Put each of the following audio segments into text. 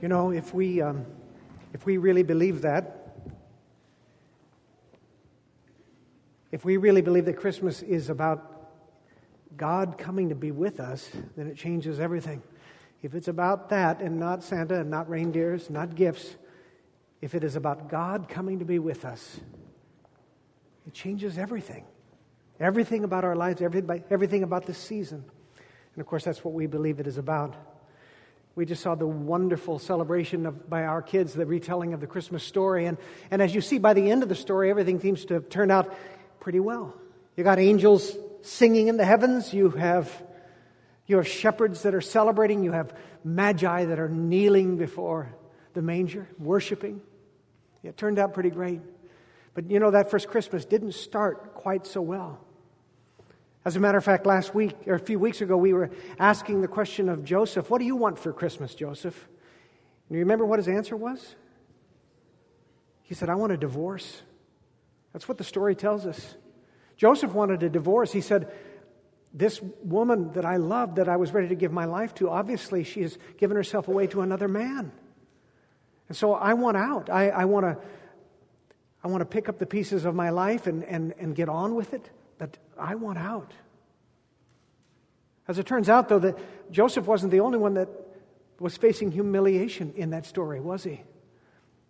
You know, if we, um, if we really believe that, if we really believe that Christmas is about God coming to be with us, then it changes everything. If it's about that and not Santa and not reindeers, not gifts, if it is about God coming to be with us, it changes everything. Everything about our lives, everything about this season. And of course, that's what we believe it is about. We just saw the wonderful celebration of, by our kids, the retelling of the Christmas story. And, and as you see by the end of the story, everything seems to have turned out pretty well. You got angels singing in the heavens. You have, you have shepherds that are celebrating. You have magi that are kneeling before the manger, worshiping. It turned out pretty great. But you know, that first Christmas didn't start quite so well. As a matter of fact, last week or a few weeks ago, we were asking the question of Joseph, What do you want for Christmas, Joseph? And you remember what his answer was? He said, I want a divorce. That's what the story tells us. Joseph wanted a divorce. He said, This woman that I loved, that I was ready to give my life to, obviously she has given herself away to another man. And so I want out. I, I want to. I want to pick up the pieces of my life and, and, and get on with it but I want out. As it turns out, though, that Joseph wasn't the only one that was facing humiliation in that story, was he?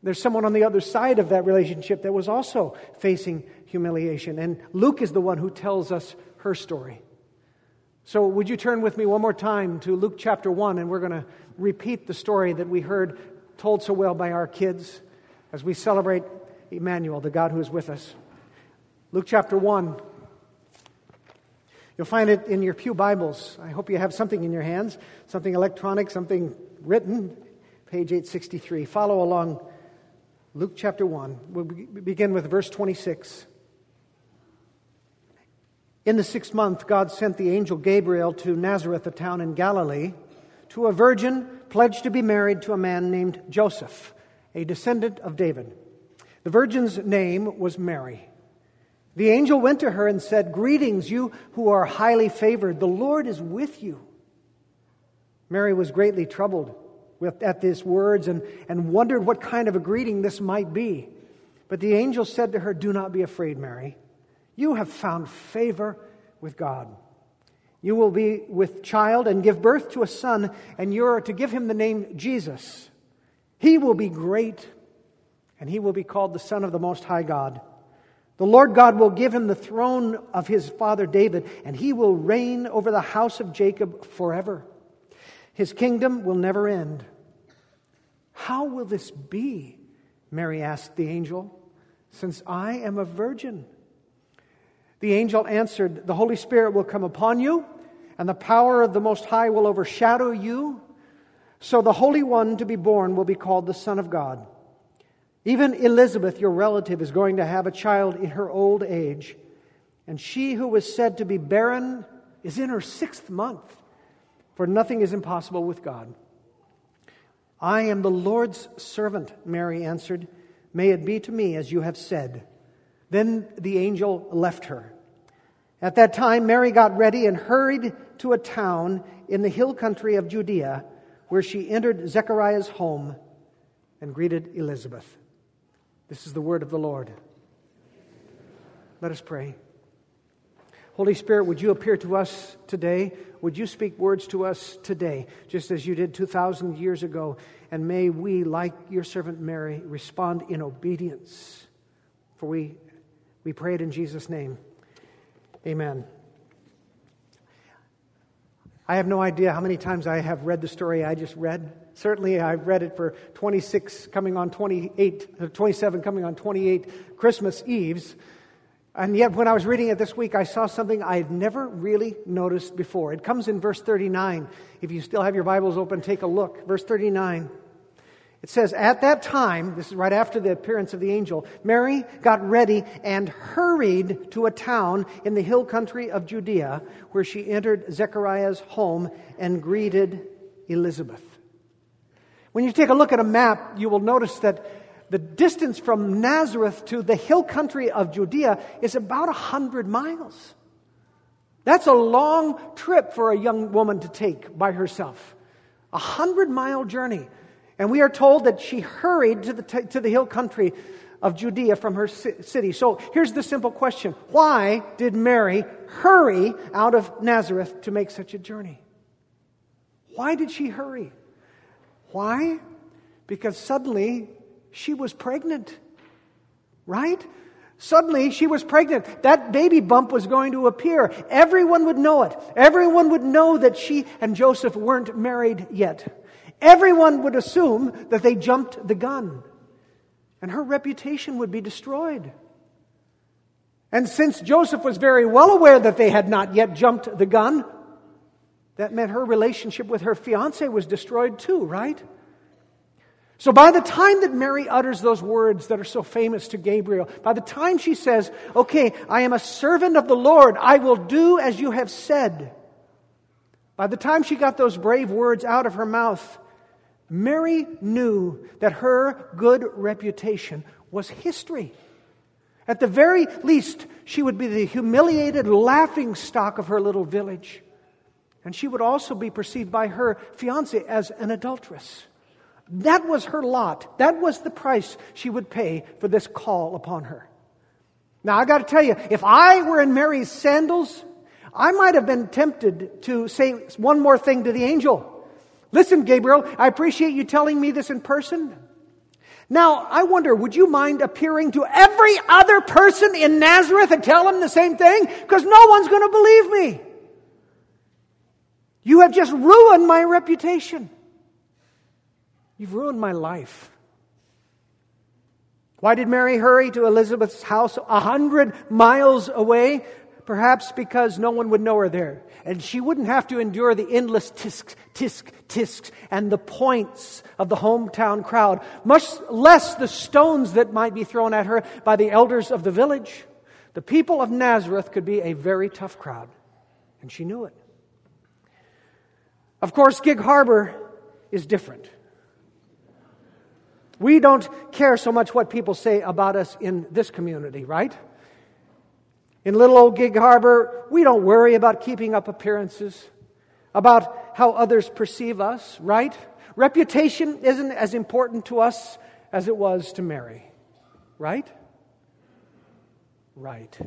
There's someone on the other side of that relationship that was also facing humiliation. And Luke is the one who tells us her story. So, would you turn with me one more time to Luke chapter 1, and we're going to repeat the story that we heard told so well by our kids as we celebrate Emmanuel, the God who is with us. Luke chapter 1, You'll find it in your Pew Bibles. I hope you have something in your hands, something electronic, something written, page 863. Follow along Luke chapter 1. We'll begin with verse 26. In the sixth month, God sent the angel Gabriel to Nazareth, a town in Galilee, to a virgin pledged to be married to a man named Joseph, a descendant of David. The virgin's name was Mary. The angel went to her and said, Greetings, you who are highly favored. The Lord is with you. Mary was greatly troubled with, at these words and, and wondered what kind of a greeting this might be. But the angel said to her, Do not be afraid, Mary. You have found favor with God. You will be with child and give birth to a son, and you're to give him the name Jesus. He will be great, and he will be called the Son of the Most High God. The Lord God will give him the throne of his father David, and he will reign over the house of Jacob forever. His kingdom will never end. How will this be? Mary asked the angel, since I am a virgin. The angel answered, The Holy Spirit will come upon you, and the power of the Most High will overshadow you. So the Holy One to be born will be called the Son of God. Even Elizabeth, your relative, is going to have a child in her old age. And she who was said to be barren is in her sixth month, for nothing is impossible with God. I am the Lord's servant, Mary answered. May it be to me as you have said. Then the angel left her. At that time, Mary got ready and hurried to a town in the hill country of Judea, where she entered Zechariah's home and greeted Elizabeth. This is the word of the Lord. Let us pray. Holy Spirit, would you appear to us today? Would you speak words to us today, just as you did 2,000 years ago? And may we, like your servant Mary, respond in obedience. For we, we pray it in Jesus' name. Amen. I have no idea how many times I have read the story I just read. Certainly, I've read it for 26, coming on 28, uh, 27, coming on 28 Christmas Eves. And yet, when I was reading it this week, I saw something I had never really noticed before. It comes in verse 39. If you still have your Bibles open, take a look. Verse 39. It says, At that time, this is right after the appearance of the angel, Mary got ready and hurried to a town in the hill country of Judea, where she entered Zechariah's home and greeted Elizabeth. When you take a look at a map, you will notice that the distance from Nazareth to the hill country of Judea is about a hundred miles. That's a long trip for a young woman to take by herself. A hundred mile journey. And we are told that she hurried to the, t- to the hill country of Judea from her city. So here's the simple question Why did Mary hurry out of Nazareth to make such a journey? Why did she hurry? Why? Because suddenly she was pregnant, right? Suddenly she was pregnant. That baby bump was going to appear. Everyone would know it. Everyone would know that she and Joseph weren't married yet. Everyone would assume that they jumped the gun and her reputation would be destroyed. And since Joseph was very well aware that they had not yet jumped the gun, that meant her relationship with her fiance was destroyed too, right? So by the time that Mary utters those words that are so famous to Gabriel, by the time she says, Okay, I am a servant of the Lord, I will do as you have said, by the time she got those brave words out of her mouth, Mary knew that her good reputation was history. At the very least, she would be the humiliated laughing stock of her little village. And she would also be perceived by her fiance as an adulteress. That was her lot. That was the price she would pay for this call upon her. Now, I got to tell you, if I were in Mary's sandals, I might have been tempted to say one more thing to the angel. Listen, Gabriel, I appreciate you telling me this in person. Now, I wonder, would you mind appearing to every other person in Nazareth and tell them the same thing? Because no one's going to believe me. You have just ruined my reputation. You've ruined my life. Why did Mary hurry to Elizabeth's house a hundred miles away? Perhaps because no one would know her there. And she wouldn't have to endure the endless tisk, tisk, tisks and the points of the hometown crowd, much less the stones that might be thrown at her by the elders of the village. The people of Nazareth could be a very tough crowd, and she knew it. Of course, Gig Harbor is different. We don't care so much what people say about us in this community, right? In little old Gig Harbor, we don't worry about keeping up appearances, about how others perceive us, right? Reputation isn't as important to us as it was to Mary, right? Right.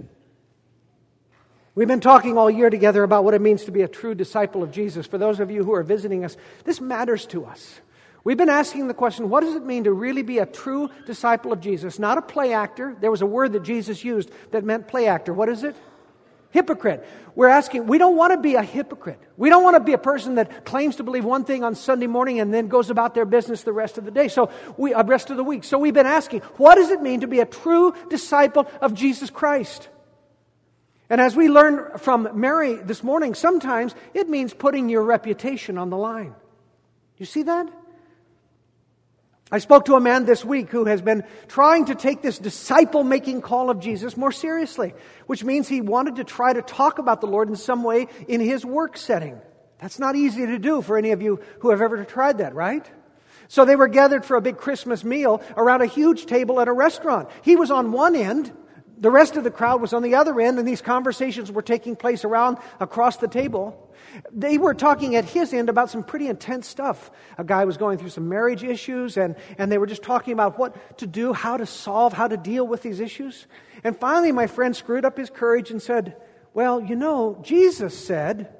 We've been talking all year together about what it means to be a true disciple of Jesus. For those of you who are visiting us, this matters to us. We've been asking the question what does it mean to really be a true disciple of Jesus? Not a play actor. There was a word that Jesus used that meant play actor. What is it? Hypocrite. We're asking, we don't want to be a hypocrite. We don't want to be a person that claims to believe one thing on Sunday morning and then goes about their business the rest of the day. So we, uh, rest of the week. So we've been asking, what does it mean to be a true disciple of Jesus Christ? And as we learn from Mary this morning, sometimes it means putting your reputation on the line. You see that? I spoke to a man this week who has been trying to take this disciple making call of Jesus more seriously, which means he wanted to try to talk about the Lord in some way in his work setting. That's not easy to do for any of you who have ever tried that, right? So they were gathered for a big Christmas meal around a huge table at a restaurant. He was on one end, the rest of the crowd was on the other end, and these conversations were taking place around across the table. They were talking at his end about some pretty intense stuff. A guy was going through some marriage issues, and, and they were just talking about what to do, how to solve, how to deal with these issues. And finally, my friend screwed up his courage and said, Well, you know, Jesus said,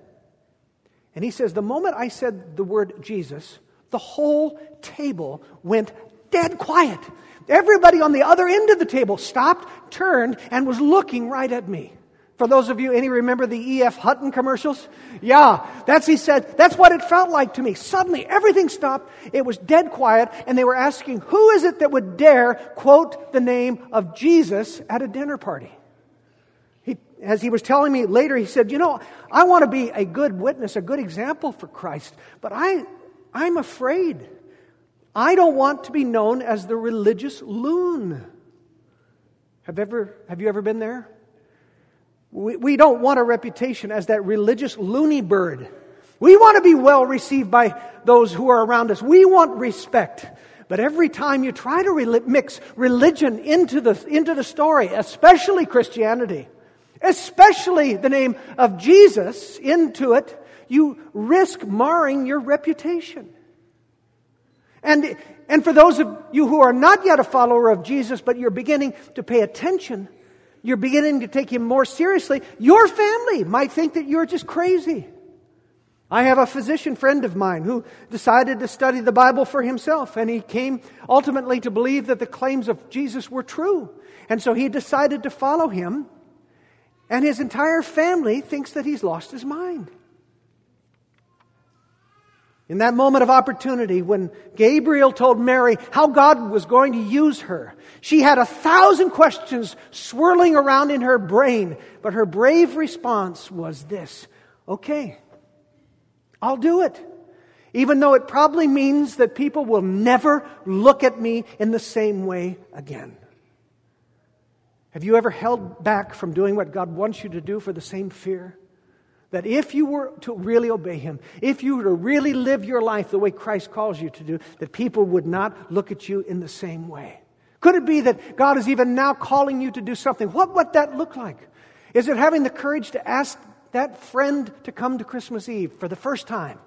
and he says, The moment I said the word Jesus, the whole table went dead quiet. Everybody on the other end of the table stopped, turned, and was looking right at me. For those of you, any remember the E.F. Hutton commercials? Yeah, that's, he said, that's what it felt like to me. Suddenly, everything stopped. It was dead quiet, and they were asking, who is it that would dare quote the name of Jesus at a dinner party? He, as he was telling me later, he said, you know, I want to be a good witness, a good example for Christ, but I, I'm afraid. I don't want to be known as the religious loon. Have, ever, have you ever been there? We, we don't want a reputation as that religious loony bird. We want to be well received by those who are around us. We want respect. But every time you try to re- mix religion into the, into the story, especially Christianity, especially the name of Jesus into it, you risk marring your reputation. And, and for those of you who are not yet a follower of Jesus, but you're beginning to pay attention, you're beginning to take him more seriously, your family might think that you're just crazy. I have a physician friend of mine who decided to study the Bible for himself, and he came ultimately to believe that the claims of Jesus were true. And so he decided to follow him, and his entire family thinks that he's lost his mind. In that moment of opportunity, when Gabriel told Mary how God was going to use her, she had a thousand questions swirling around in her brain, but her brave response was this Okay, I'll do it. Even though it probably means that people will never look at me in the same way again. Have you ever held back from doing what God wants you to do for the same fear? That if you were to really obey Him, if you were to really live your life the way Christ calls you to do, that people would not look at you in the same way. Could it be that God is even now calling you to do something? What would that look like? Is it having the courage to ask that friend to come to Christmas Eve for the first time?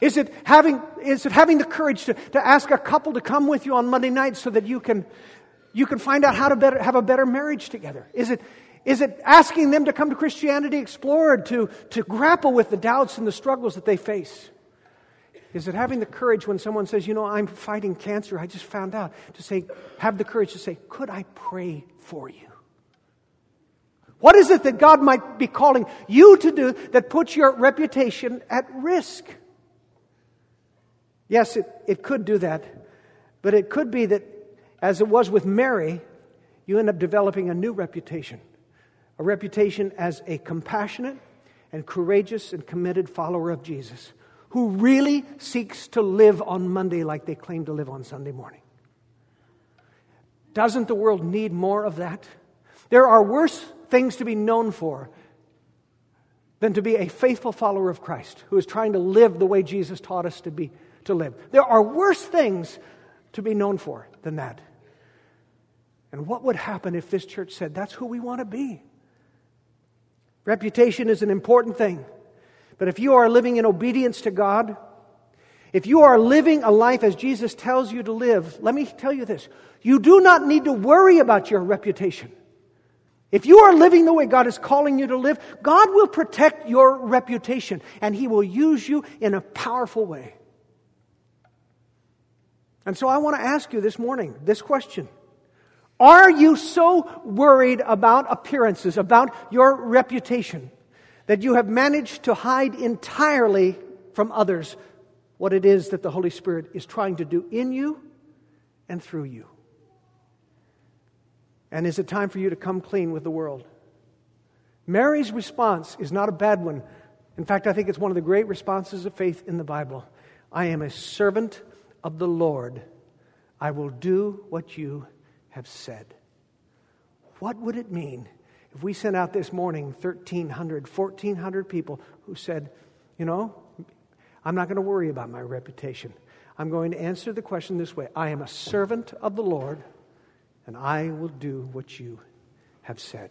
Is it having, is it having the courage to, to ask a couple to come with you on Monday night so that you can, you can find out how to better, have a better marriage together? Is it, is it asking them to come to Christianity Explored to, to grapple with the doubts and the struggles that they face? Is it having the courage when someone says, You know, I'm fighting cancer, I just found out, to say, have the courage to say, Could I pray for you? What is it that God might be calling you to do that puts your reputation at risk? Yes, it, it could do that, but it could be that, as it was with Mary, you end up developing a new reputation a reputation as a compassionate and courageous and committed follower of Jesus who really seeks to live on Monday like they claim to live on Sunday morning. Doesn't the world need more of that? There are worse things to be known for than to be a faithful follower of Christ who is trying to live the way Jesus taught us to be to live. There are worse things to be known for than that. And what would happen if this church said, that's who we want to be? Reputation is an important thing. But if you are living in obedience to God, if you are living a life as Jesus tells you to live, let me tell you this you do not need to worry about your reputation. If you are living the way God is calling you to live, God will protect your reputation and He will use you in a powerful way. And so I want to ask you this morning this question are you so worried about appearances, about your reputation, that you have managed to hide entirely from others what it is that the Holy Spirit is trying to do in you and through you? And is it time for you to come clean with the world? Mary's response is not a bad one. In fact, I think it's one of the great responses of faith in the Bible. I am a servant of the Lord. I will do what you have said. What would it mean if we sent out this morning 1,300, 1,400 people who said, you know, I'm not going to worry about my reputation. I'm going to answer the question this way I am a servant of the Lord, and I will do what you have said.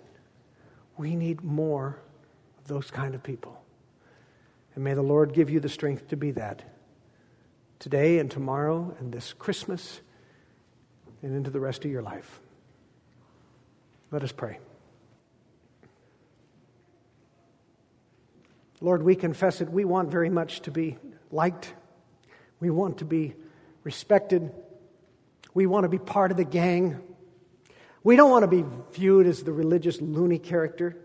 We need more of those kind of people. And may the Lord give you the strength to be that today and tomorrow and this Christmas and into the rest of your life. Let us pray. Lord, we confess that we want very much to be liked. We want to be respected. We want to be part of the gang. We don't want to be viewed as the religious loony character,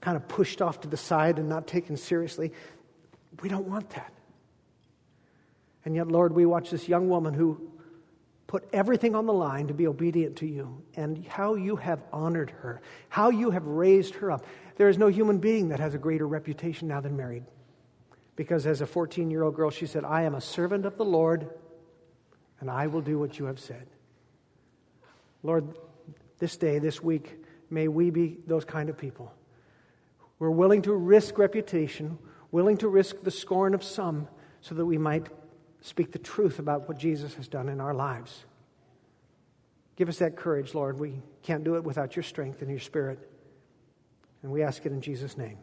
kind of pushed off to the side and not taken seriously. We don't want that. And yet, Lord, we watch this young woman who put everything on the line to be obedient to you and how you have honored her, how you have raised her up. There is no human being that has a greater reputation now than Mary. Because as a 14 year old girl, she said, I am a servant of the Lord and I will do what you have said. Lord, this day, this week, may we be those kind of people. We're willing to risk reputation, willing to risk the scorn of some so that we might speak the truth about what Jesus has done in our lives. Give us that courage, Lord. We can't do it without your strength and your spirit. And we ask it in Jesus' name.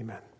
Amen.